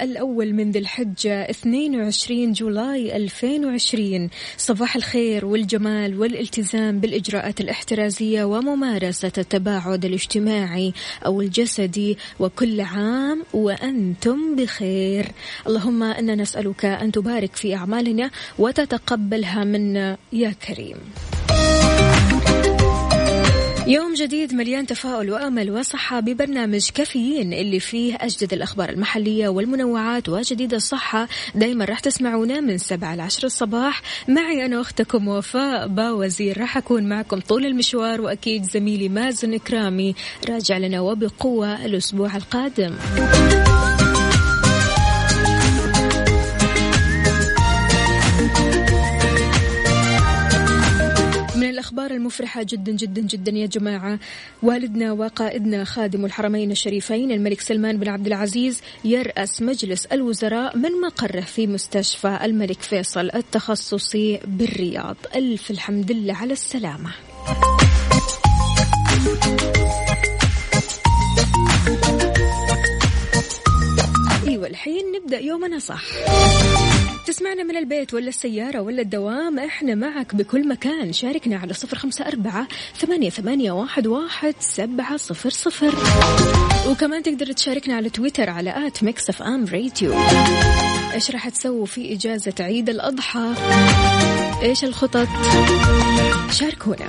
الأول من ذي الحجة 22 جولاي 2020 صباح الخير والجمال والالتزام بالإجراءات الاحترازية وممارسة التباعد الاجتماعي أو الجسدي وكل عام وأنتم بخير. اللهم إنا نسألك أن تبارك في أعمالنا وتتقبلها منا يا كريم. يوم جديد مليان تفاؤل وأمل وصحة ببرنامج كافيين اللي فيه أجدد الأخبار المحلية والمنوعات وجديد الصحة. دائما راح تسمعونا من 7 ل 10 الصباح. معي أنا أختكم وفاء باوزير. راح أكون معكم طول المشوار وأكيد زميلي مازن كرامي راجع لنا وبقوة الأسبوع القادم. الأخبار المفرحة جدا جدا جدا يا جماعة. والدنا وقائدنا خادم الحرمين الشريفين الملك سلمان بن عبد العزيز يرأس مجلس الوزراء من مقره في مستشفى الملك فيصل التخصصي بالرياض. ألف الحمد لله على السلامة. إيوه الحين نبدأ يومنا صح. تسمعنا من البيت ولا السيارة ولا الدوام إحنا معك بكل مكان. شاركنا على صفر خمسة أربعة ثمانية, ثمانية واحد, واحد سبعة صفر صفر. وكمان تقدر تشاركنا على تويتر على at Mix FM Radio. إيش راح تسووا في إجازة عيد الأضحى؟ إيش الخطط؟ شاركونا.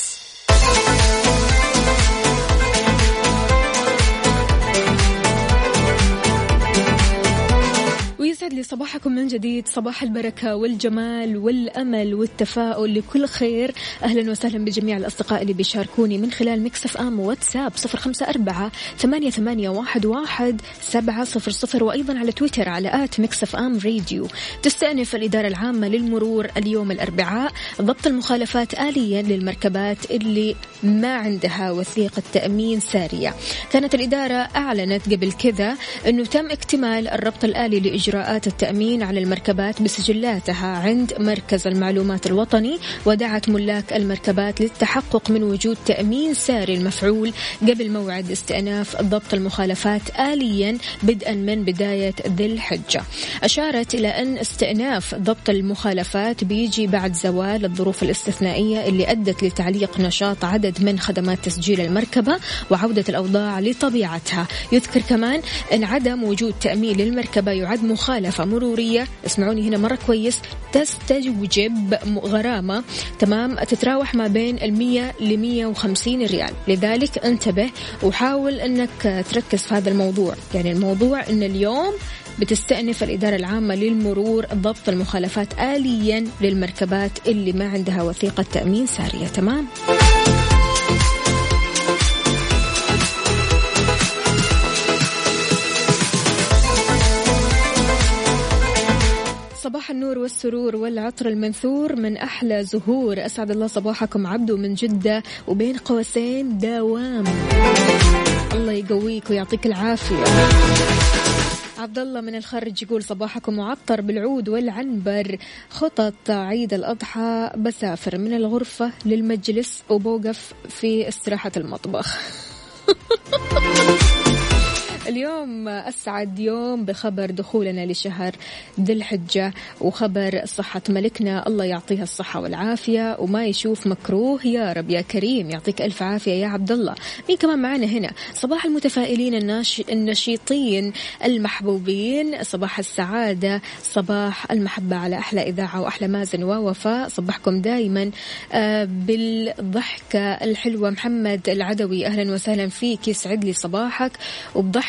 ويسعد لي صباحكم من جديد صباح البركة والجمال والأمل والتفاؤل لكل خير. أهلا وسهلا بجميع الأصدقاء اللي بيشاركوني من خلال Mix FM واتساب صفر خمسة أربعة ثمانية, ثمانية واحد, واحد سبعة صفر صفر وأيضا على تويتر على at Mix FM Radio. تستأنف الإدارة العامة للمرور اليوم الأربعاء. ضبط المخالفات آليا للمركبات اللي ما عندها وثيقة تأمين سارية. كانت الإدارة أعلنت قبل كذا أنه تم اكتمال الربط الآلي لإجراءات التأمين على المركبات بسجلاتها عند مركز المعلومات الوطني ودعت ملاك المركبات للتحقق من وجود تأمين ساري المفعول قبل موعد استئناف ضبط المخالفات آليا بدءا من بداية ذي الحجة. أشارت إلى أن استئناف ضبط المخالفات بيجي بعد زوال الظروف الاستثنائية اللي أدت لتعليق نشاط عدد من خدمات تسجيل المركبة وعودة الأوضاع لطبيعتها. يذكر كمان أن عدم وجود تأمين للمركبة يعد مخالفة مرورية. اسمعوني هنا مرة كويس. تستوجب غرامة. تمام. تتراوح ما بين المية لمية وخمسين ريال. لذلك انتبه وحاول أنك تركز في هذا الموضوع. يعني الموضوع أن اليوم بتستأنف الإدارة العامة للمرور ضبط المخالفات آليا للمركبات اللي ما عندها وثيقة تأمين سارية. تمام. صباح النور والسرور والعطر المنثور من أحلى زهور. أسعد الله صباحكم. عبدو من جدة وبين قوسين دوام. الله يقويك ويعطيك العافية. عبد الله من الخارج يقول صباحكم معطر بالعود والعنبر. خطط عيد الأضحى بسافر من الغرفة للمجلس وبوقف في استراحة المطبخ. اليوم أسعد يوم بخبر دخولنا لشهر ذي الحجة وخبر صحة ملكنا. الله يعطيها الصحة والعافية وما يشوف مكروه. يا رب يا كريم يعطيك ألف عافية يا عبد الله مين كمان معنا هنا؟ صباح المتفائلين الناش... النشيطين المحبوبين. صباح السعادة صباح المحبة على أحلى إذاعة وأحلى مازن ووفاء. صبحكم دايما آه، بالضحكة الحلوة. محمد العدوي أهلا وسهلا فيك. يسعد لي صباحك.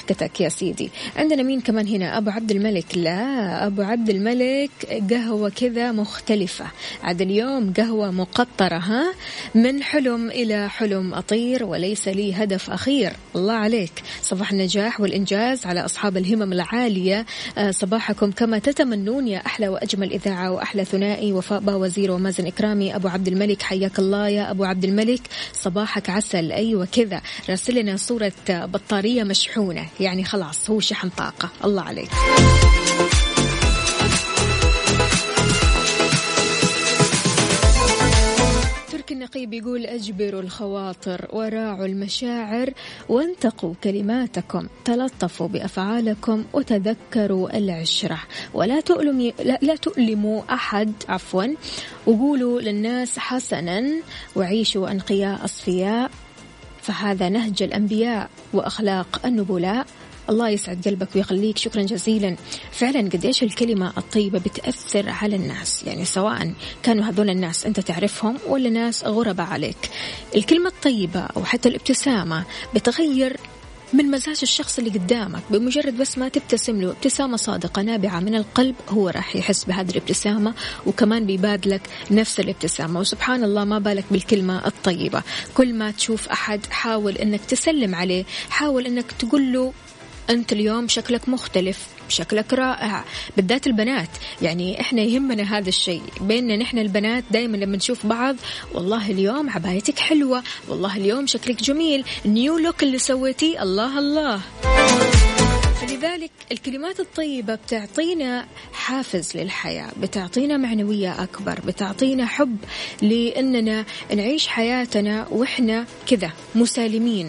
وبضحكتك يا سيدي. عندنا مين كمان هنا؟ أبو عبد الملك. لا أبو عبد الملك قهوة كذا مختلفة. عاد اليوم قهوة مقطرة ها؟ من حلم إلى حلم أطير وليس لي هدف أخير. الله عليك. صباح النجاح والإنجاز على أصحاب الهمم العالية. آه، صباحكم كما تتمنون يا أحلى وأجمل إذاعة وأحلى ثنائي وفاء وزير ومازن إكرامي. أبو عبد الملك حياك الله يا أبو عبد الملك. صباحك عسل. أيوة كذا. راسل لنا صورة بطارية مشحونة. يعني خلاص هو شحن طاقة. الله عليك. النقيب يقول أجبروا الخواطر وراعوا المشاعر وانتقوا كلماتكم. تلطفوا بأفعالكم وتذكروا العشرة. ولا تؤلمي لا, لا تؤلموا أحد عفوا. وقولوا للناس حسنا. وعيشوا أنقياء أصفياء. فهذا نهج الأنبياء وأخلاق النبلاء. الله يسعد قلبك ويخليك. شكرا جزيلا. فعلا قديش الكلمة الطيبة بتأثر على الناس؟ يعني سواء كانوا هذول الناس أنت تعرفهم ولا ناس غرباء عليك. الكلمة الطيبة أو حتى الابتسامة بتغير من مزاج الشخص اللي قدامك بمجرد بس ما تبتسم له ابتسامة صادقة نابعة من القلب هو راح يحس بهذه الابتسامة وكمان بيبادلك نفس الابتسامة. وسبحان الله ما بالك بالكلمة الطيبة. كل ما تشوف أحد حاول أنك تسلم عليه حاول أنك تقول له أنت اليوم شكلك مختلف. شكلك رائع. بالذات البنات يعني إحنا يهمنا هذا الشيء. بيننا نحن البنات دائما لما نشوف بعض والله اليوم عبايتك حلوة والله اليوم شكلك جميل. نيو لوك اللي سويتيه الله الله. فلذلك الكلمات الطيبة بتعطينا حافز للحياة بتعطينا معنوية أكبر بتعطينا حب لأننا نعيش حياتنا وإحنا كذا مسالمين.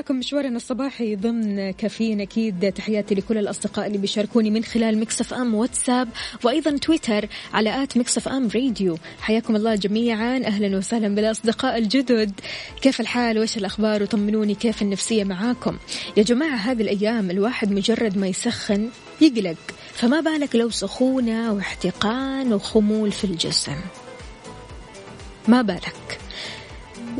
معاكم مشوارنا الصباحي ضمن كافيين أكيد. تحياتي لكل الأصدقاء اللي بيشاركوني من خلال Mix FM واتساب وأيضا تويتر على at Mix FM Radio حياكم الله جميعا. أهلا وسهلا بالأصدقاء الجدد. كيف الحال؟ وإيش الأخبار؟ وطمنوني كيف النفسية معاكم؟ يا جماعة هذه الأيام الواحد مجرد ما يسخن يقلق. فما بالك لو سخونة واحتقان وخمول في الجسم؟ ما بالك.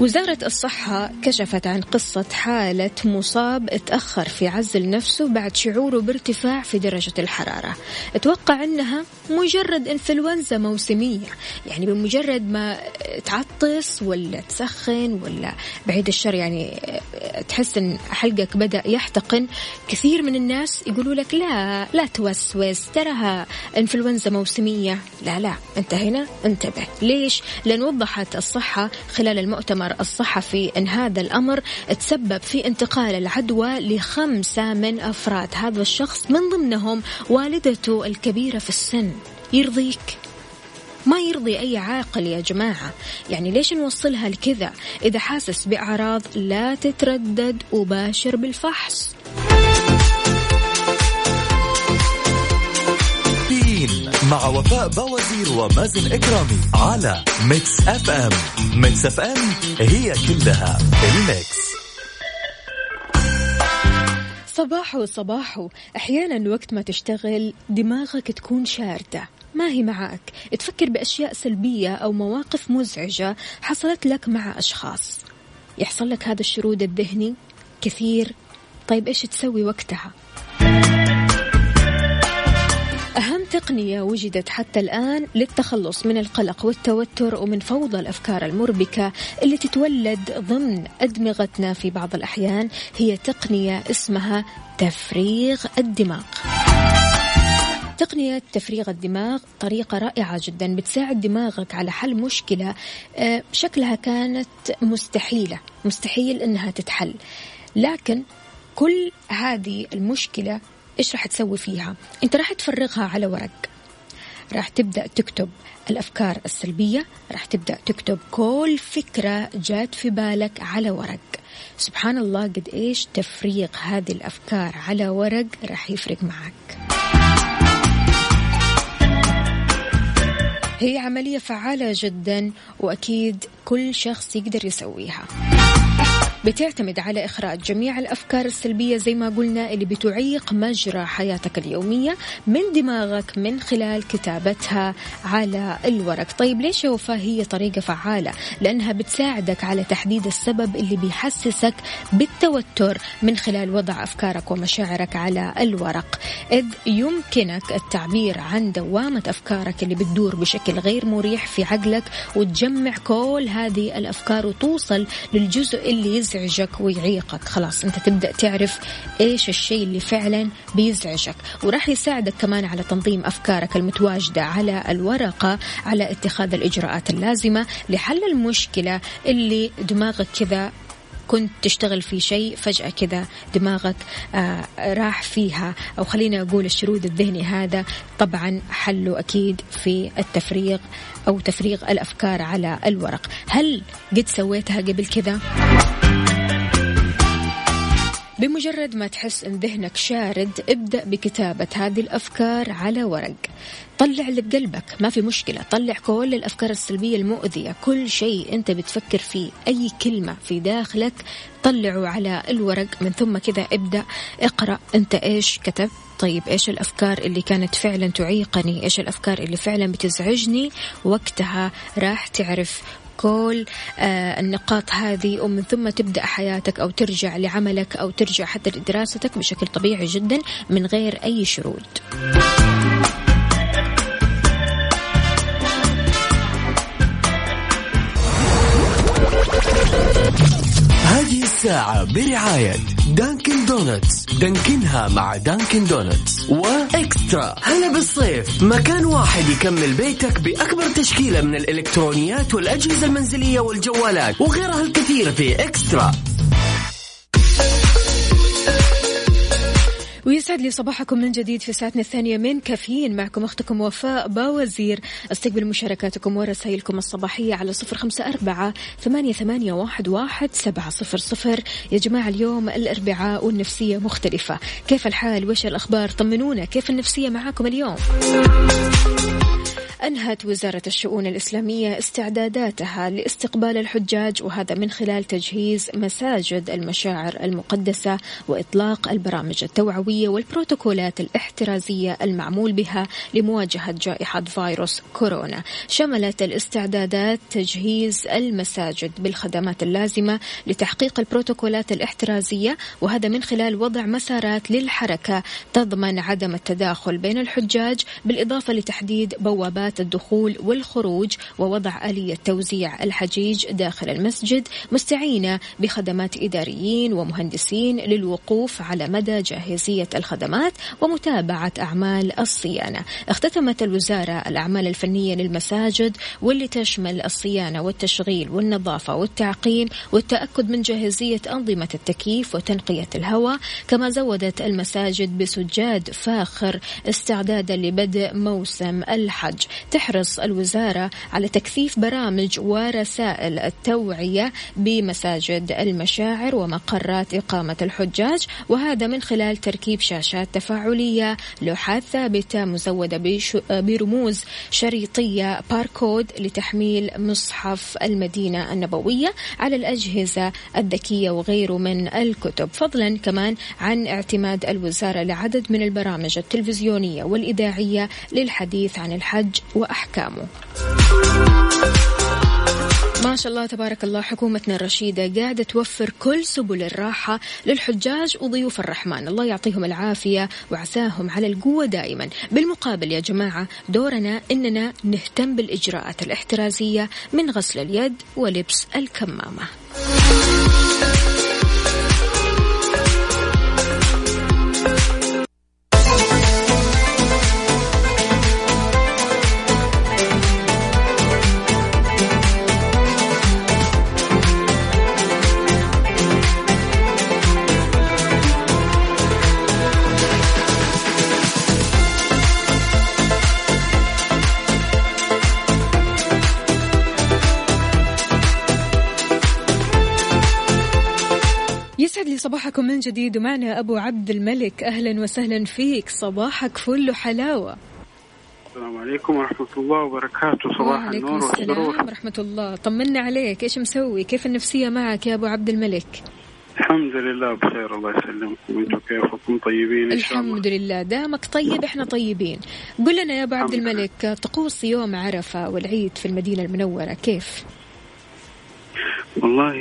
وزارة الصحة كشفت عن قصة حالة مصاب تأخر في عزل نفسه بعد شعوره بارتفاع في درجة الحرارة. أتوقع أنها مجرد إنفلونزا موسمية يعني بمجرد ما تعطس ولا تسخن ولا بعيد الشر يعني تحس إن حلقك بدأ يحتقن. كثير من الناس يقولوا لك لا لا توسوس تراها إنفلونزا موسمية. لا لا انت هنا انتبه. ليش؟ لأن وضحت الصحة خلال المؤتمر الصحفي أن هذا الأمر تسبب في انتقال العدوى لخمسة من أفراد. هذا الشخص من ضمنهم والدته الكبيرة في السن. يرضيك؟ ما يرضي أي عاقل يا جماعة. يعني ليش نوصلها لكذا؟ إذا حاسس بأعراض لا تتردد وباشر بالفحص. مع وفاء بوازير ومازن إكرامي على Mix FM. Mix FM هي كلها ال mix. صباحو صباحو أحيانا وقت ما تشتغل دماغك تكون شاردة. ما هي معك تفكر بأشياء سلبية أو مواقف مزعجة حصلت لك مع أشخاص. يحصل لك هذا الشرود الذهني؟ كثير. طيب إيش تسوي وقتها؟ تقنية وجدت حتى الآن للتخلص من القلق والتوتر ومن فوضى الأفكار المربكة اللي تتولد ضمن أدمغتنا في بعض الأحيان هي تقنية اسمها تفريغ الدماغ. تقنية تفريغ الدماغ طريقة رائعة جدا بتساعد دماغك على حل مشكلة آه، شكلها كانت مستحيلة مستحيل إنها تتحل لكن كل هذه المشكلة إيش راح تسوي فيها؟ أنت راح تفرغها على ورق. راح تبدأ تكتب الأفكار السلبية راح تبدأ تكتب كل فكرة جات في بالك على ورق. سبحان الله قد إيش تفريغ هذه الأفكار على ورق راح يفرق معك. هي عملية فعالة جدا وأكيد كل شخص يقدر يسويها. بتعتمد على إخراج جميع الأفكار السلبية زي ما قلنا اللي بتعيق مجرى حياتك اليومية من دماغك من خلال كتابتها على الورق. طيب ليش يا هي طريقة فعالة؟ لأنها بتساعدك على تحديد السبب اللي بيحسسك بالتوتر من خلال وضع أفكارك ومشاعرك على الورق. إذ يمكنك التعبير عن دوامة أفكارك اللي بتدور بشكل غير مريح في عقلك وتجمع كل هذه الأفكار وتوصل للجزء اللي يزعجك ويعيقك. خلاص أنت تبدأ تعرف إيش الشيء اللي فعلا بيزعجك. وراح يساعدك كمان على تنظيم أفكارك المتواجدة على الورقة على اتخاذ الإجراءات اللازمة لحل المشكلة اللي دماغك كذا كنت تشتغل في شيء فجأة كذا دماغك آه راح فيها. أو خلينا أقول الشرود الذهني هذا طبعا حله أكيد في التفريغ أو تفريغ الأفكار على الورق. هل قد سويتها قبل كذا؟ بمجرد ما تحس إن ذهنك شارد ابدأ بكتابة هذه الأفكار على ورق. طلع اللي بقلبك ما في مشكلة. طلع كل الأفكار السلبية المؤذية. كل شيء أنت بتفكر فيه أي كلمة في داخلك طلعه على الورق. من ثم كذا ابدأ. اقرأ أنت إيش كتبت. طيب إيش الأفكار اللي كانت فعلا تعيقني؟ إيش الأفكار اللي فعلا بتزعجني؟ وقتها راح تعرف كل آه النقاط هذه ومن ثم تبدأ حياتك أو ترجع لعملك أو ترجع حتى لدراستك بشكل طبيعي جدا من غير أي شرود هذه الساعة برعاية Dunkin' Donuts. دانكنها مع Dunkin' Donuts. و eXtra. هلا بالصيف. مكان واحد يكمل بيتك بأكبر تشكيلة من الإلكترونيات والأجهزة المنزلية والجوالات وغيرها الكثير في eXtra. ويسعد لي صباحكم من جديد في ساعتنا الثانية من كافيين. معكم أختكم وفاء بوازير. أستقبل مشاركاتكم ورسائلكم الصباحية على صفر خمسة أربعة ثمانية, ثمانية واحد, واحد سبعة صفر صفر. يا جماعة اليوم الأربعاء والنفسية مختلفة. كيف الحال؟ وش الأخبار؟ طمنونا كيف النفسية معاكم اليوم؟ أنهت وزارة الشؤون الإسلامية استعداداتها لاستقبال الحجاج وهذا من خلال تجهيز مساجد المشاعر المقدسة وإطلاق البرامج التوعوية والبروتوكولات الاحترازية المعمول بها لمواجهة جائحة فيروس كورونا. شملت الاستعدادات تجهيز المساجد بالخدمات اللازمة لتحقيق البروتوكولات الاحترازية وهذا من خلال وضع مسارات للحركة تضمن عدم التداخل بين الحجاج بالإضافة لتحديد بوابات خدمات الدخول والخروج ووضع آلية توزيع الحجيج داخل المسجد مستعينة بخدمات إداريين ومهندسين للوقوف على مدى جاهزية الخدمات ومتابعة أعمال الصيانة. اختتمت الوزارة الأعمال الفنية للمساجد واللي تشمل الصيانة والتشغيل والنظافة والتعقيم والتأكد من جاهزية أنظمة التكييف وتنقية الهواء. كما زودت المساجد بسجاد فاخر استعدادا لبدء موسم الحج. تحرص الوزارة على تكثيف برامج ورسائل التوعية بمساجد المشاعر ومقرات إقامة الحجاج وهذا من خلال تركيب شاشات تفاعلية لوحات ثابتة مزودة برموز شريطية باركود لتحميل مصحف المدينة النبوية على الأجهزة الذكية وغيره من الكتب. فضلا كمان عن اعتماد الوزارة لعدد من البرامج التلفزيونية والإذاعية للحديث عن الحج وأحكامه. ما شاء الله تبارك الله حكومتنا الرشيدة قاعدة توفر كل سبل الراحة للحجاج وضيوف الرحمن. الله يعطيهم العافية وعساهم على القوة دائما. بالمقابل يا جماعة دورنا إننا نهتم بالإجراءات الاحترازية من غسل اليد ولبس الكمامة. صباحكم من جديد. ومعنا أبو عبد الملك. أهلا وسهلا فيك. صباحك فل حلاوة السلام عليكم ورحمة الله وبركاته. صباح النور والسرور. ورحمة الله. طمنا عليك. إيش مسوي؟ كيف النفسية معك يا أبو عبد الملك؟ الحمد لله بخير الله يسلمكم. أنتم كيفكم؟ طيبين الله. الحمد لله. دامك طيب إحنا طيبين. قل لنا يا أبو عبد الملك طقوس يوم عرفة والعيد في المدينة المنورة كيف؟ والله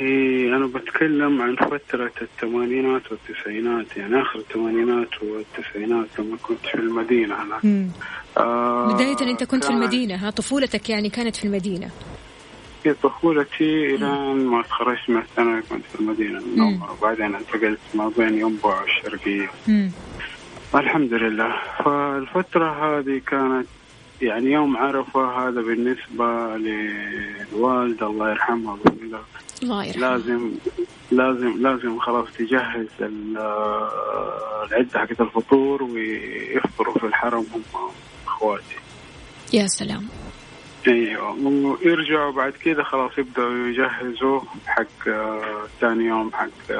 أنا بتكلم عن فترة الثمانينات والتسعينات يعني آخر الثمانينات والتسعينات لما كنت في المدينة هناك. آه بداية أنت كنت في المدينة ها طفولتك يعني كانت في المدينة. في طفولتي إلى ما تخرجت من الثانوي كنت في المدينة المنورة وبعدين انتقلت ما بين ينبع والشرقية الحمد لله. فالفترة هذه كانت يعني يوم عرفة هذا بالنسبة للوالدة الله يرحمها الله يرحمها لازم لازم لازم خلاص تجهز العدة حقت الفطور ويفطروا في الحرم هم أخواتي. يا سلام. إيوه. ويرجعوا بعد كذا خلاص يبدأوا يجهزوا حق ثاني يوم حق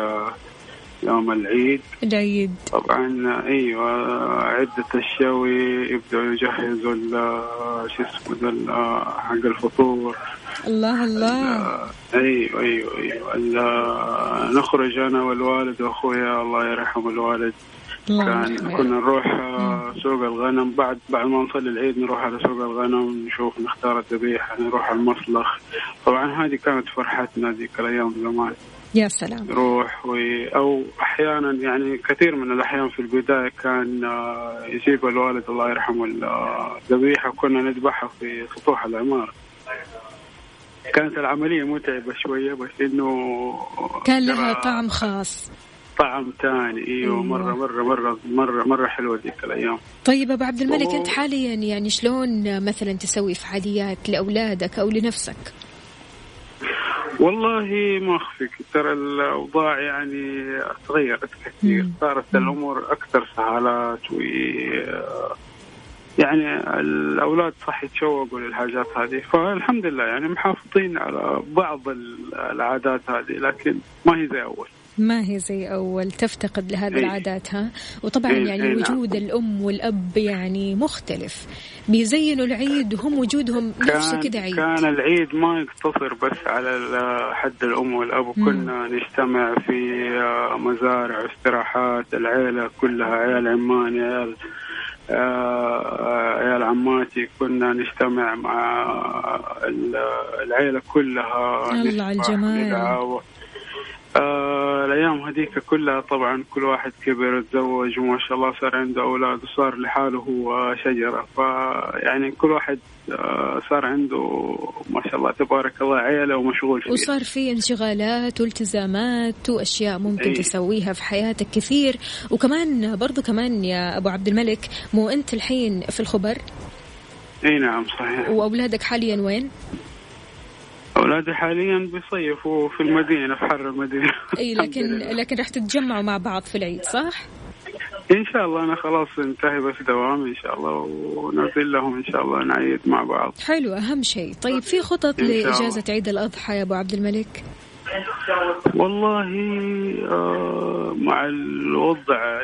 يوم العيد. العيد طبعا أيوه عدة الشوي يبدأوا يجهزوا شو اسمه حق الفطور. الله الله. أيوه أيوه أيوه. نخرج أنا والوالد وأخويا الله يرحم الوالد. كان كنا نروح سوق الغنم. بعد بعد ما نصلي العيد نروح على سوق الغنم نشوف نختار الذبيحة نروح المصلخ. طبعا هذه كانت فرحتنا ذيك الأيام زمان. يا سلام. يروح و... أو أحيانا يعني كثير من الأحيان في البداية كان يجيب الوالد الله يرحمه الذبيحه وكنا نذبحها في سطوح العمارة. كانت العملية متعبة شوية بس إنه كان لها طعم خاص. طعم ثاني أيوه. مره مره مره مره مرة حلوة ذيك الأيام. طيب أبو عبد الملك أنت حاليا يعني شلون مثلا تسوي فعاليات لأولادك أو لنفسك؟ والله ما أخفيك. ترى الأوضاع يعني تغيرت كثير. صارت الأمور أكثر سهالات و يعني الأولاد صح يتشوقوا للحاجات هذه. فالحمد لله يعني محافظين على بعض العادات هذه لكن ما هي زي أول. ما هي زي أول؟ تفتقد لهذه أي. العادات ها؟ وطبعا أي يعني وجود نعم. الأم والأب يعني مختلف. بيزينوا العيد وهم وجودهم نفسه كده عيد. كان العيد ما يقتصر بس على حد الأم والأب. وكنا نجتمع في مزارع واستراحات العيلة كلها عيال عماني عيال عيال عماتي. كنا نجتمع مع العيلة كلها الله على الجمال. آه الأيام هذيك كلها طبعا كل واحد كبر وتزوج وما شاء الله صار عنده أولاد وصار لحاله هو شجرة. فيعني كل واحد آه صار عنده ما شاء الله تبارك الله عيلة ومشغول فيه وصار في انشغالات والتزامات وأشياء ممكن أي. تسويها في حياتك كثير. وكمان برضو كمان يا أبو عبد الملك مو أنت الحين في الخبر؟ إي نعم صحيح. وأولادك حاليا وين؟ أولادي حاليا بيصيفوا في المدينة في حر المدينة أي لكن لكن راح تتجمعوا مع بعض في العيد صح؟ إن شاء الله أنا خلاص انتهي بس دوام إن شاء الله ونرسل لهم إن شاء الله نعيد مع بعض حلو أهم شيء طيب في خطط لإجازة عيد الأضحى يا أبو عبد الملك؟ والله آه مع الوضع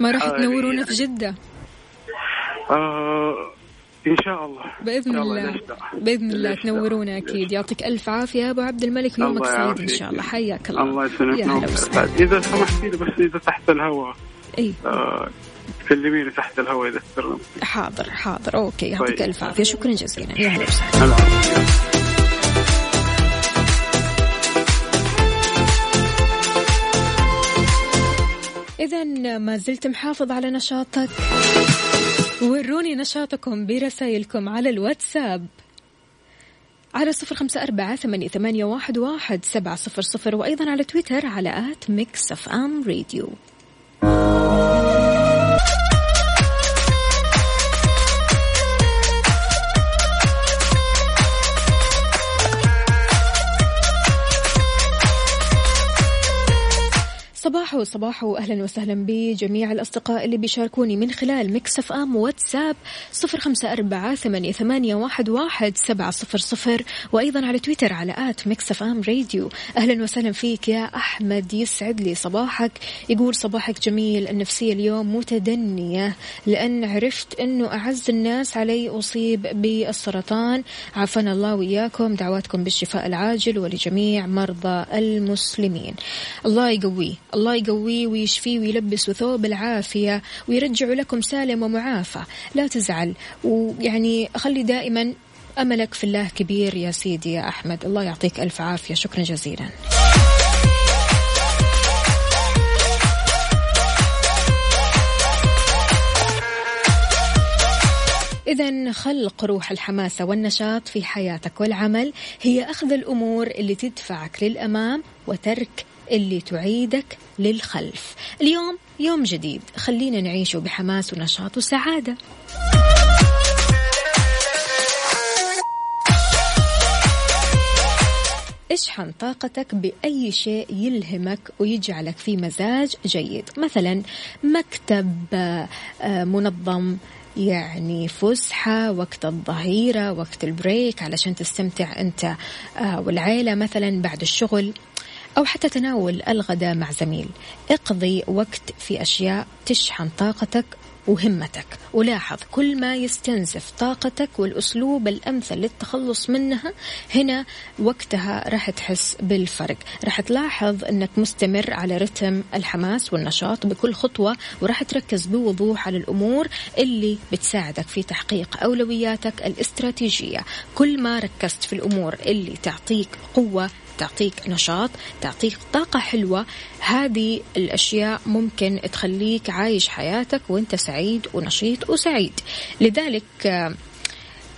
ما راح تنورونا في جدة؟ آه إن شاء الله. بإذن الله. بإذن الله تنورونا أكيد. يعطيك ألف عافية أبو عبد الملك ويومك سعيد إن شاء الله. حياك الله. الله يسلمك. إذا سمحتي لي بس إذا تحت الهواء. إي. آه تكلميني تحت الهواء إذا حاضر حاضر. okay يعطيك طيب. ألف عافية. شكرا جزيلا. يا أهلا وسهلا. إذا ما زلت محافظ على نشاطك. وروني نشاطكم برسائلكم على الواتساب على صفر خمسة أربعة ثمانية, ثمانية واحد, واحد سبعة صفر صفر وأيضا على تويتر على at Mix FM Radio. صباح يسعد صباحه أهلا وسهلا بجميع الأصدقاء اللي بيشاركوني من خلال Mix FM واتساب صفر خمسة أربعة ثمانية, واحد سبعة صفر صفر وأيضا على تويتر على at Mix FM Radio. أهلا وسهلا فيك يا أحمد يسعد لي صباحك. يقول صباحك جميل النفسية اليوم متدنية لأن عرفت أنه أعز الناس علي أصيب بالسرطان. عافانا الله وإياكم دعواتكم بالشفاء العاجل ولجميع مرضى المسلمين. الله يقويه الله يقويه ويشفيه ويلبسه ثوب العافية ويرجع لكم سالم ومعافى. لا تزعل. ويعني خلي دائما أملك في الله كبير يا سيدي يا أحمد. الله يعطيك ألف عافية. شكرا جزيلا. إذا خلق روح الحماسة والنشاط في حياتك والعمل. هي أخذ الأمور اللي تدفعك للأمام وترك اللي تعيدك للخلف. اليوم يوم جديد. خلينا نعيشه بحماس ونشاط وسعادة. اشحن طاقتك بأي شيء يلهمك ويجعلك في مزاج جيد. مثلا مكتب آه، منظم يعني فسحة وقت الظهيرة وقت البريك علشان تستمتع أنت آه، والعيلة مثلا بعد الشغل. أو حتى تناول الغداء مع زميل. اقضي وقت في أشياء تشحن طاقتك وهمتك. ولاحظ كل ما يستنزف طاقتك والأسلوب الأمثل للتخلص منها هنا وقتها راح تحس بالفرق. راح تلاحظ أنك مستمر على رتم الحماس والنشاط بكل خطوة وراح تركز بوضوح على الأمور اللي بتساعدك في تحقيق أولوياتك الاستراتيجية. كل ما ركزت في الأمور اللي تعطيك قوة تعطيك نشاط تعطيك طاقة حلوة. هذه الأشياء ممكن تخليك عايش حياتك وأنت سعيد ونشيط وسعيد. لذلك آه،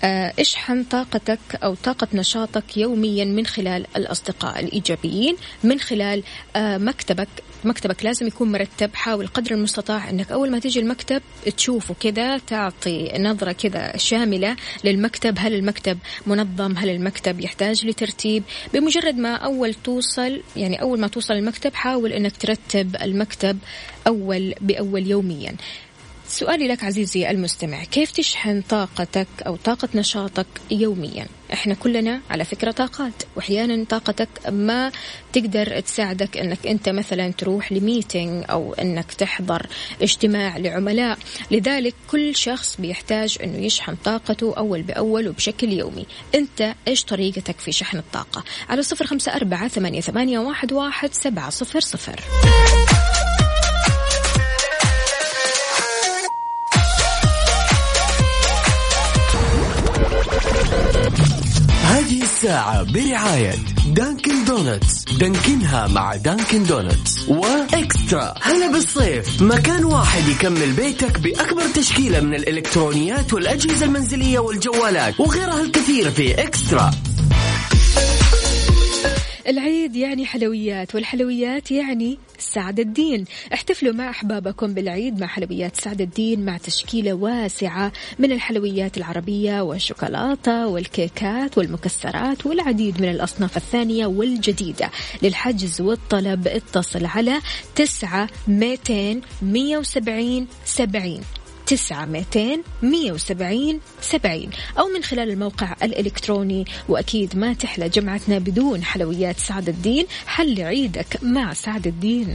اشحن طاقتك أو طاقة نشاطك يوميا من خلال الأصدقاء الإيجابيين من خلال آه، مكتبك. مكتبك لازم يكون مرتب. حاول قدر المستطاع أنك أول ما تيجي المكتب تشوفه كذا تعطي نظرة كذا شاملة للمكتب. هل المكتب منظم؟ هل المكتب يحتاج لترتيب؟ بمجرد ما أول توصل يعني أول ما توصل المكتب حاول أنك ترتب المكتب أول بأول يوميا. سؤالي لك عزيزي المستمع كيف تشحن طاقتك أو طاقة نشاطك يوميا؟ إحنا كلنا على فكرة طاقات واحيانا طاقتك ما تقدر تساعدك إنك أنت مثلا تروح لميتينج أو إنك تحضر اجتماع لعملاء. لذلك كل شخص بيحتاج إنه يشحن طاقته أول بأول وبشكل يومي. أنت إيش طريقتك في شحن الطاقة؟ على صفر خمسة أربعة ثمانية, واحد سبعة صفر صفر. الساعة برعاية Dunkin' Donuts. دانكنها مع Dunkin' Donuts. و eXtra. هلا بالصيف. مكان واحد يكمل بيتك بأكبر تشكيلة من الإلكترونيات والأجهزة المنزلية والجوالات وغيرها الكثير في eXtra. العيد يعني حلويات والحلويات يعني سعد الدين. احتفلوا مع أحبابكم بالعيد مع حلويات سعد الدين مع تشكيلة واسعة من الحلويات العربية والشوكولاتة والكيكات والمكسرات والعديد من الأصناف الثانية والجديدة. للحجز والطلب اتصل على تسعة ميتين مية وسبعين سبعين. تسعة ميتين مية وسبعين سبعين. أو من خلال الموقع الإلكتروني. وأكيد ما تحلى جمعتنا بدون حلويات سعد الدين. حل عيدك مع سعد الدين.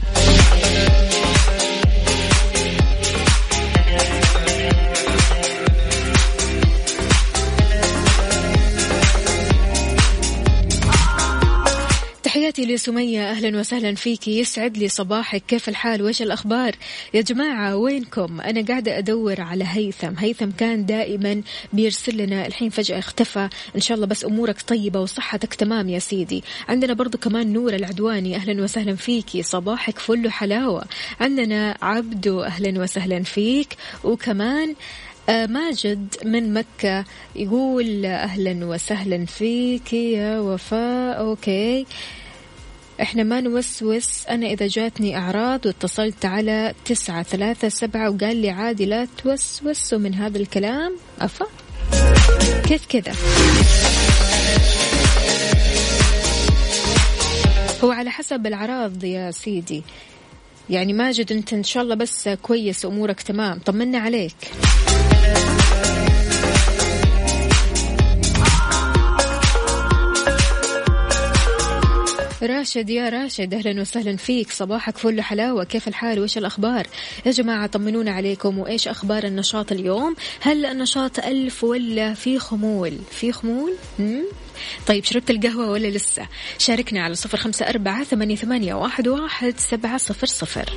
تحياتي لسمية أهلا وسهلا فيك. يسعد لي صباحك. كيف الحال؟ وإيش الأخبار؟ يا جماعة وينكم؟ أنا قاعدة أدور على هيثم. هيثم كان دائما بيرسل لنا الحين فجأة اختفى. إن شاء الله بس أمورك طيبة وصحتك تمام يا سيدي. عندنا برضو كمان نور العدواني. أهلا وسهلا فيكي صباحك فل وحلاوة. عندنا عبدو أهلا وسهلا فيك. وكمان آه، ماجد من مكة يقول أهلا وسهلا فيك يا وفاء. okay. إحنا ما نوسوس. أنا إذا جاتني أعراض واتصلت على تسعة ثلاثة سبعة وقال لي عادي لا توسوسوا من هذا الكلام أفا. كيف كذا؟ هو على حسب الأعراض يا سيدي. يعني ماجد أنت إن شاء الله بس كويس أمورك تمام. طمنا عليك. راشد يا راشد أهلا وسهلا فيك. صباحك فل حلاوة. كيف الحال؟ وإيش الأخبار؟ يا جماعة طمنونا عليكم. وإيش أخبار النشاط اليوم؟ هل النشاط ألف ولا في خمول؟ في خمول؟ مم؟ طيب شربت القهوة ولا لسه؟ شاركنا على صفر خمسة أربعة ثمانية, ثمانية واحد, واحد سبعة صفر صفر.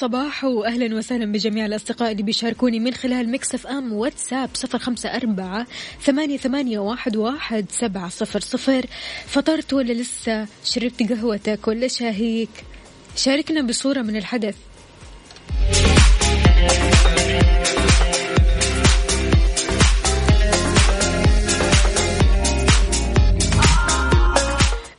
صباح واهلا وسهلا بجميع الأصدقاء اللي بيشاركوني من خلال Mix FM واتساب صفر خمسة أربعة ثمانية, ثمانية واحد, واحد سبعة صفر صفر. فطرت ولا لسه شربت قهوتك ولا شاهيك شاركنا بصورة من الحدث.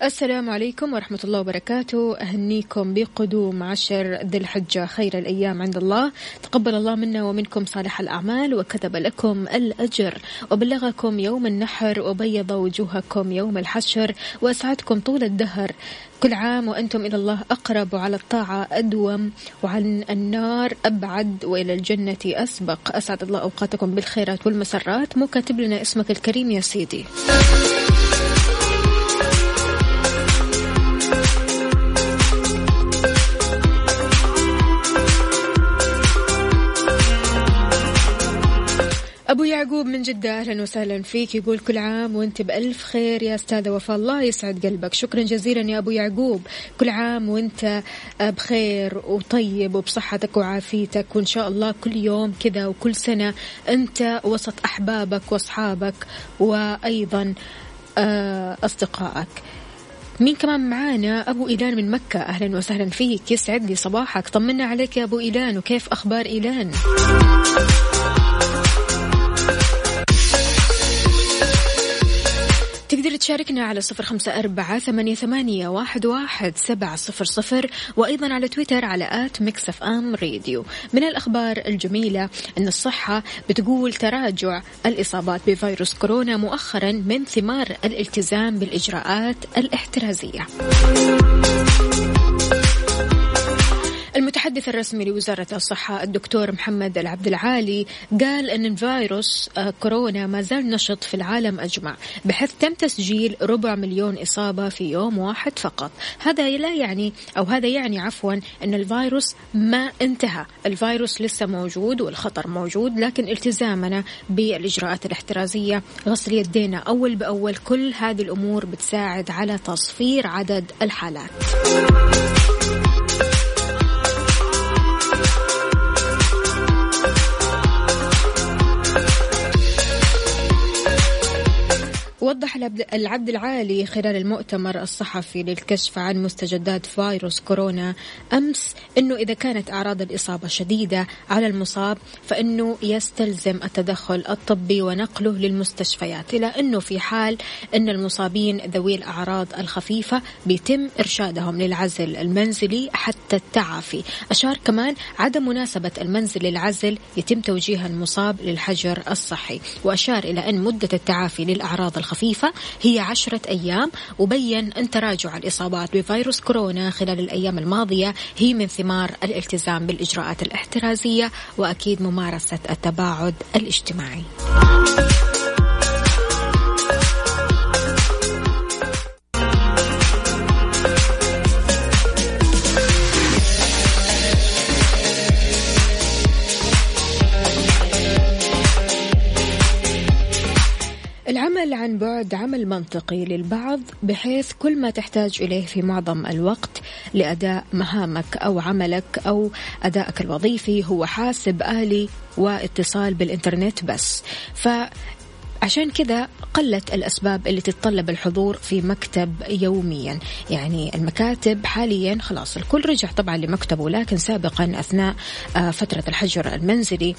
السلام عليكم ورحمة الله وبركاته. أهنيكم بقدوم عشر ذي الحجة خير الأيام عند الله. تقبل الله منا ومنكم صالح الأعمال وكتب لكم الأجر. وبلغكم يوم النحر وبيض وجوهكم يوم الحشر وأسعدكم طول الدهر. كل عام وأنتم إلى الله أقرب وعلى الطاعة أدوم. وعن النار أبعد وإلى الجنة أسبق. أسعد الله أوقاتكم بالخيرات والمسرات. مو كاتب لنا اسمك الكريم يا سيدي. أبو يعقوب من جدة أهلا وسهلا فيك. يقول كل عام وأنت بألف خير يا أستاذة وفاء الله يسعد قلبك. شكرا جزيلا يا أبو يعقوب. كل عام وأنت بخير وطيب وبصحتك وعافيتك وإن شاء الله كل يوم كذا وكل سنة أنت وسط أحبابك وأصحابك وأيضا آه، أصدقائك. مين كمان معانا؟ أبو إيلان من مكة. أهلا وسهلا فيك. يسعد لي صباحك. طمنا عليك يا أبو إيلان. وكيف أخبار إيلان؟ تشاركنا على صفر خمسة أربعة ثمانية, ثمانية واحد, واحد سبعة صفر صفر وأيضا على تويتر على at Mix FM Radio. من الأخبار الجميلة أن الصحة بتقول تراجع الإصابات بفيروس كورونا مؤخرا من ثمار الالتزام بالإجراءات الاحترازية. المتحدث الرسمي لوزارة الصحة الدكتور محمد العبد العالي قال أن فيروس آه، كورونا ما زال نشط في العالم أجمع بحيث تم تسجيل ربع مليون إصابة في يوم واحد فقط. هذا لا يعني أو هذا يعني عفوا أن الفيروس ما انتهى. الفيروس لسه موجود والخطر موجود لكن التزامنا بالإجراءات الاحترازية غسل يدينا أول بأول كل هذه الأمور بتساعد على تصفير عدد الحالات. وضح العبد العالي خلال المؤتمر الصحفي للكشف عن مستجدات فيروس كورونا أمس أنه إذا كانت أعراض الإصابة شديدة على المصاب فإنه يستلزم التدخل الطبي ونقله للمستشفيات إلى أنه في حال أن المصابين ذوي الأعراض الخفيفة بيتم إرشادهم للعزل المنزلي حتى التعافي. أشار كمان عدم مناسبة المنزل للعزل يتم توجيه المصاب للحجر الصحي وأشار إلى أن مدة التعافي للأعراض الخفيفة خفيفة هي عشرة أيام وبين أن تراجع الإصابات بفيروس كورونا خلال الأيام الماضية هي من ثمار الالتزام بالإجراءات الاحترازية وأكيد ممارسة التباعد الاجتماعي. بعد عمل منطقي للبعض بحيث كل ما تحتاج إليه في معظم الوقت لأداء مهامك أو عملك أو أدائك الوظيفي هو حاسب آلي واتصال بالإنترنت بس. ف عشان كذا قلت الأسباب اللي تتطلب الحضور في مكتب يوميا. يعني المكاتب حاليا خلاص الكل رجع طبعا لمكتبه لكن سابقا أثناء آه، فترة الحجر المنزلي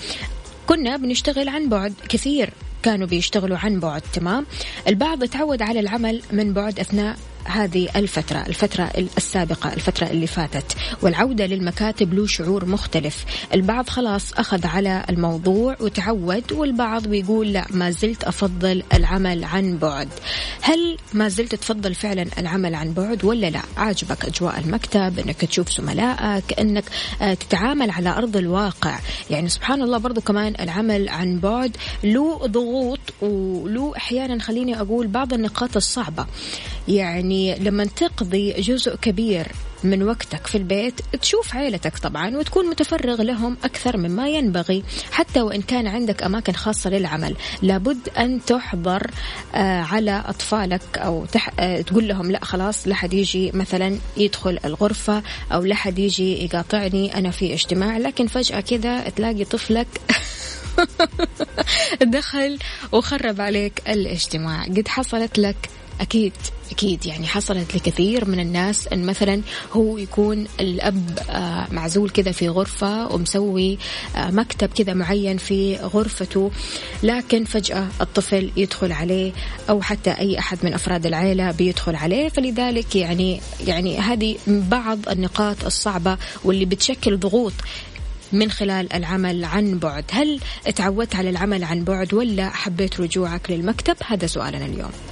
كنا بنشتغل عن بعد كثير. كانوا بيشتغلوا عن بعد تمام؟ البعض تعود على العمل من بعد أثناء هذه الفترة الفترة السابقة الفترة اللي فاتت. والعودة للمكاتب له شعور مختلف. البعض خلاص أخذ على الموضوع وتعود والبعض بيقول لا ما زلت أفضل العمل عن بعد. هل ما زلت تفضل فعلا العمل عن بعد ولا لا؟ عاجبك أجواء المكتب أنك تشوف زملائك أنك آه، تتعامل على أرض الواقع. يعني سبحان الله برضو كمان العمل عن بعد له ضغوط وله أحيانا خليني أقول بعض النقاط الصعبة. يعني لما تقضي جزء كبير من وقتك في البيت تشوف عيلتك طبعا وتكون متفرغ لهم أكثر مما ينبغي حتى وإن كان عندك أماكن خاصة للعمل. لابد أن تحضر آه، على أطفالك أو تح... آه، تقول لهم لا خلاص لا حد يجي مثلا يدخل الغرفة أو لا حد يجي يقاطعني أنا في اجتماع. لكن فجأة كذا تلاقي طفلك دخل وخرب عليك الاجتماع. قد حصلت لك أكيد أكيد يعني حصلت لكثير من الناس أن مثلا هو يكون الأب آه، معزول كذا في غرفة ومسوي آه، مكتب كذا معين في غرفته لكن فجأة الطفل يدخل عليه أو حتى أي أحد من أفراد العائلة بيدخل عليه. فلذلك يعني يعني هذه بعض النقاط الصعبة واللي بتشكل ضغوط من خلال العمل عن بعد. هل تعودت على العمل عن بعد ولا حبيت رجوعك للمكتب؟ هذا سؤالنا اليوم.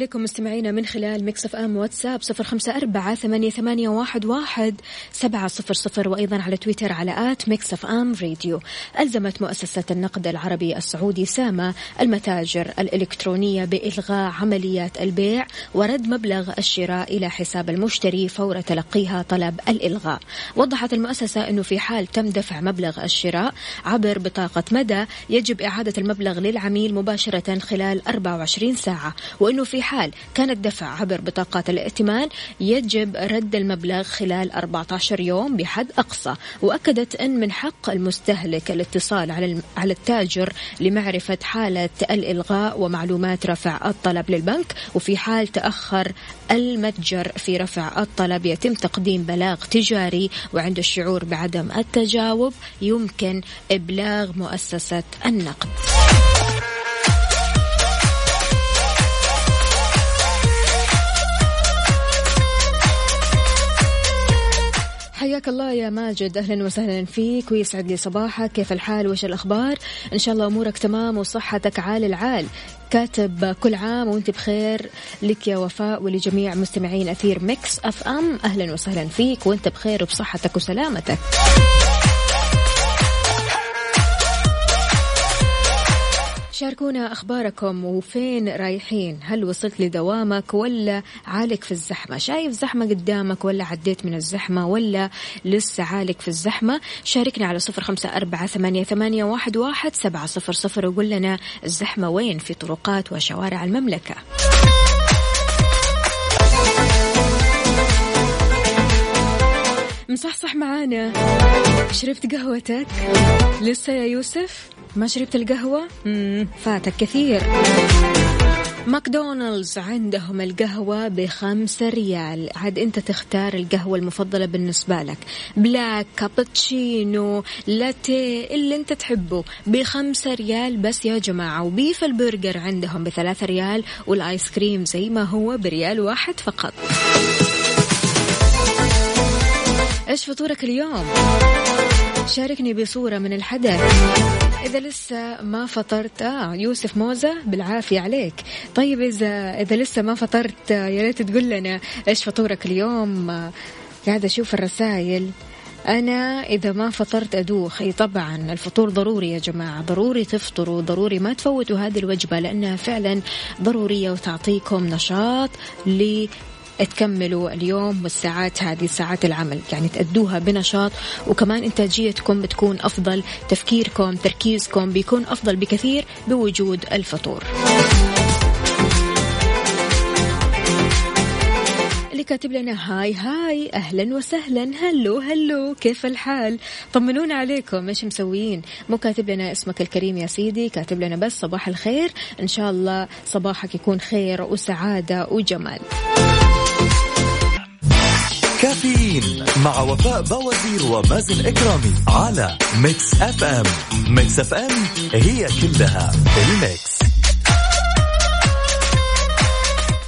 عليكم مستمعينا من خلال Mix FM واتساب صفر خمسة أربعة ثمانية, ثمانية واحد, واحد سبعة صفر صفر وأيضا على تويتر على at Mix FM Radio. ألزمت مؤسسة النقد العربي السعودي ساما المتاجر الإلكترونية بإلغاء عمليات البيع ورد مبلغ الشراء إلى حساب المشتري فور تلقيها طلب الإلغاء. وضحت المؤسسة أنه في حال تم دفع مبلغ الشراء عبر بطاقة مدى يجب إعادة المبلغ للعميل مباشرة خلال 24 ساعة وأنه في حال كان الدفع عبر بطاقات الائتمان يجب رد المبلغ خلال 14 يوم بحد أقصى وأكدت أن من حق المستهلك الاتصال على على التاجر لمعرفة حالة الإلغاء ومعلومات رفع الطلب للبنك وفي حال تأخر المتجر في رفع الطلب يتم تقديم بلاغ تجاري وعند الشعور بعدم التجاوب يمكن إبلاغ مؤسسة النقد. حياك الله يا ماجد. أهلا وسهلا فيك ويسعد لي صباحك. كيف الحال؟ وش الأخبار؟ إن شاء الله أمورك تمام وصحتك عال العال. كاتب كل عام وأنت بخير. لك يا وفاء ولجميع مستمعين أثير Mix FM. أهلا وسهلا فيك وأنت بخير وبصحتك وسلامتك. شاركونا أخباركم وفين رايحين؟ هل وصلت لدوامك ولا عالق في الزحمة؟ شايف زحمة قدامك ولا عديت من الزحمة ولا لسه عالق في الزحمة؟ شاركنا على صفر خمسة أربعة ثمانية, ثمانية واحد, واحد سبعة صفر صفر وقول لنا الزحمة وين في طرقات وشوارع المملكة. مصحصح معانا. شربت قهوتك؟ لسه يا يوسف؟ ما شربت القهوة؟ فاتك كثير. ماكدونالدز عندهم القهوة بخمسة ريال. عاد أنت تختار القهوة المفضلة بالنسبة لك. بلاك كابتشينو لاتيه اللي أنت تحبه. بخمسة ريال بس يا جماعة. وبيف البرجر عندهم بثلاثة ريال. والآيس كريم زي ما هو بريال واحد فقط. إيش فطورك اليوم؟ شاركني بصورة من الحدث. إذا لسه ما فطرت آه يوسف موزة بالعافية عليك. طيب إذا إذا لسه ما فطرت يا ريت تقول لنا إيش فطورك اليوم؟ قاعدة أشوف الرسائل. أنا إذا ما فطرت أدوخ. أي طبعا الفطور ضروري يا جماعة. ضروري تفطروا ضروري ما تفوتوا هذه الوجبة لأنها فعلا ضرورية وتعطيكم نشاط تكملوا اليوم والساعات هذه ساعات العمل يعني تأدوها بنشاط. وكمان إنتاجيتكم بتكون أفضل تفكيركم تركيزكم بيكون أفضل بكثير بوجود الفطور. اللي كاتب لنا هاي هاي أهلا وسهلا. هلو هلو كيف الحال؟ طمنونا عليكم إيش مسويين؟ مو كاتب لنا اسمك الكريم يا سيدي كاتب لنا بس صباح الخير. إن شاء الله صباحك يكون خير وسعادة وجمال. كافيين مع وفاء بوازير ومازن إكرامي على Mix FM. Mix FM هي كلها ال mix.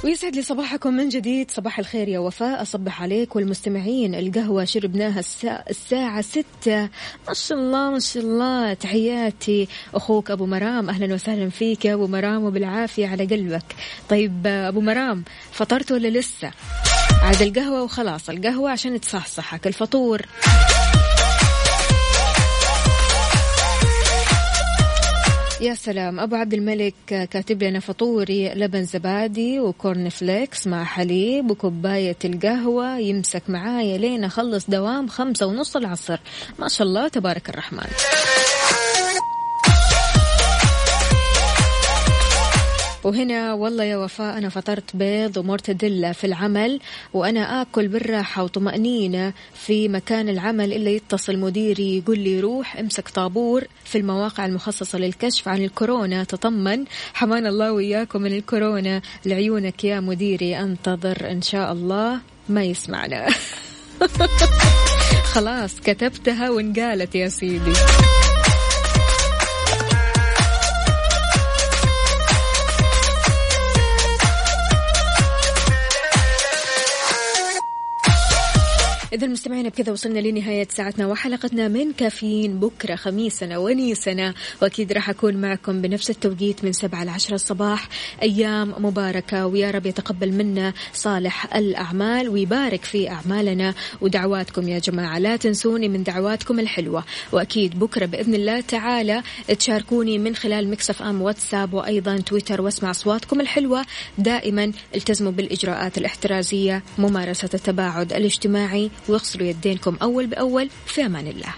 ويسعد لي صباحكم من جديد. صباح الخير يا وفاء. أصبح عليك والمستمعين القهوة شربناها الساعة ستة. ما شاء الله ما شاء الله. تحياتي أخوك أبو مرام. أهلا وسهلا فيك يا أبو مرام وبالعافية على قلبك. طيب أبو مرام فطرت ولا لسه؟ عاد القهوة وخلاص القهوة عشان تصحصحك الفطور. يا سلام أبو عبد الملك كاتب لنا فطوري لبن زبادي وكورن فليكس مع حليب وكوباية القهوة يمسك معايا لين أخلص دوام خمسة ونص العصر. ما شاء الله تبارك الرحمن. وهنا والله يا وفاء أنا فطرت بيض ومرتدلة في العمل وأنا آكل بالراحة وطمأنينة في مكان العمل إلا يتصل مديري يقول لي روح امسك طابور في المواقع المخصصة للكشف عن الكورونا تطمن. حمان الله وإياكم من الكورونا. لعيونك يا مديري أنتظر إن شاء الله ما يسمعنا. خلاص كتبتها وانقالت يا سيدي. إذا المستمعين بكذا وصلنا لنهاية ساعتنا وحلقتنا من كافيين. بكرة خميسنا ونيسنا. وأكيد راح أكون معكم بنفس التوقيت من سبعة لعشرة الصباح. أيام مباركة. ويا رب يتقبل منا صالح الأعمال. ويبارك في أعمالنا. ودعواتكم يا جماعة. لا تنسوني من دعواتكم الحلوة. وأكيد بكرة بإذن الله تعالى تشاركوني من خلال مكسف أم واتساب وأيضا تويتر واسمع أصواتكم الحلوة. دائما التزموا بالإجراءات الاحترازية ممارسة التباعد الاجتماعي واغسلوا يدينكم أول بأول في أمان الله.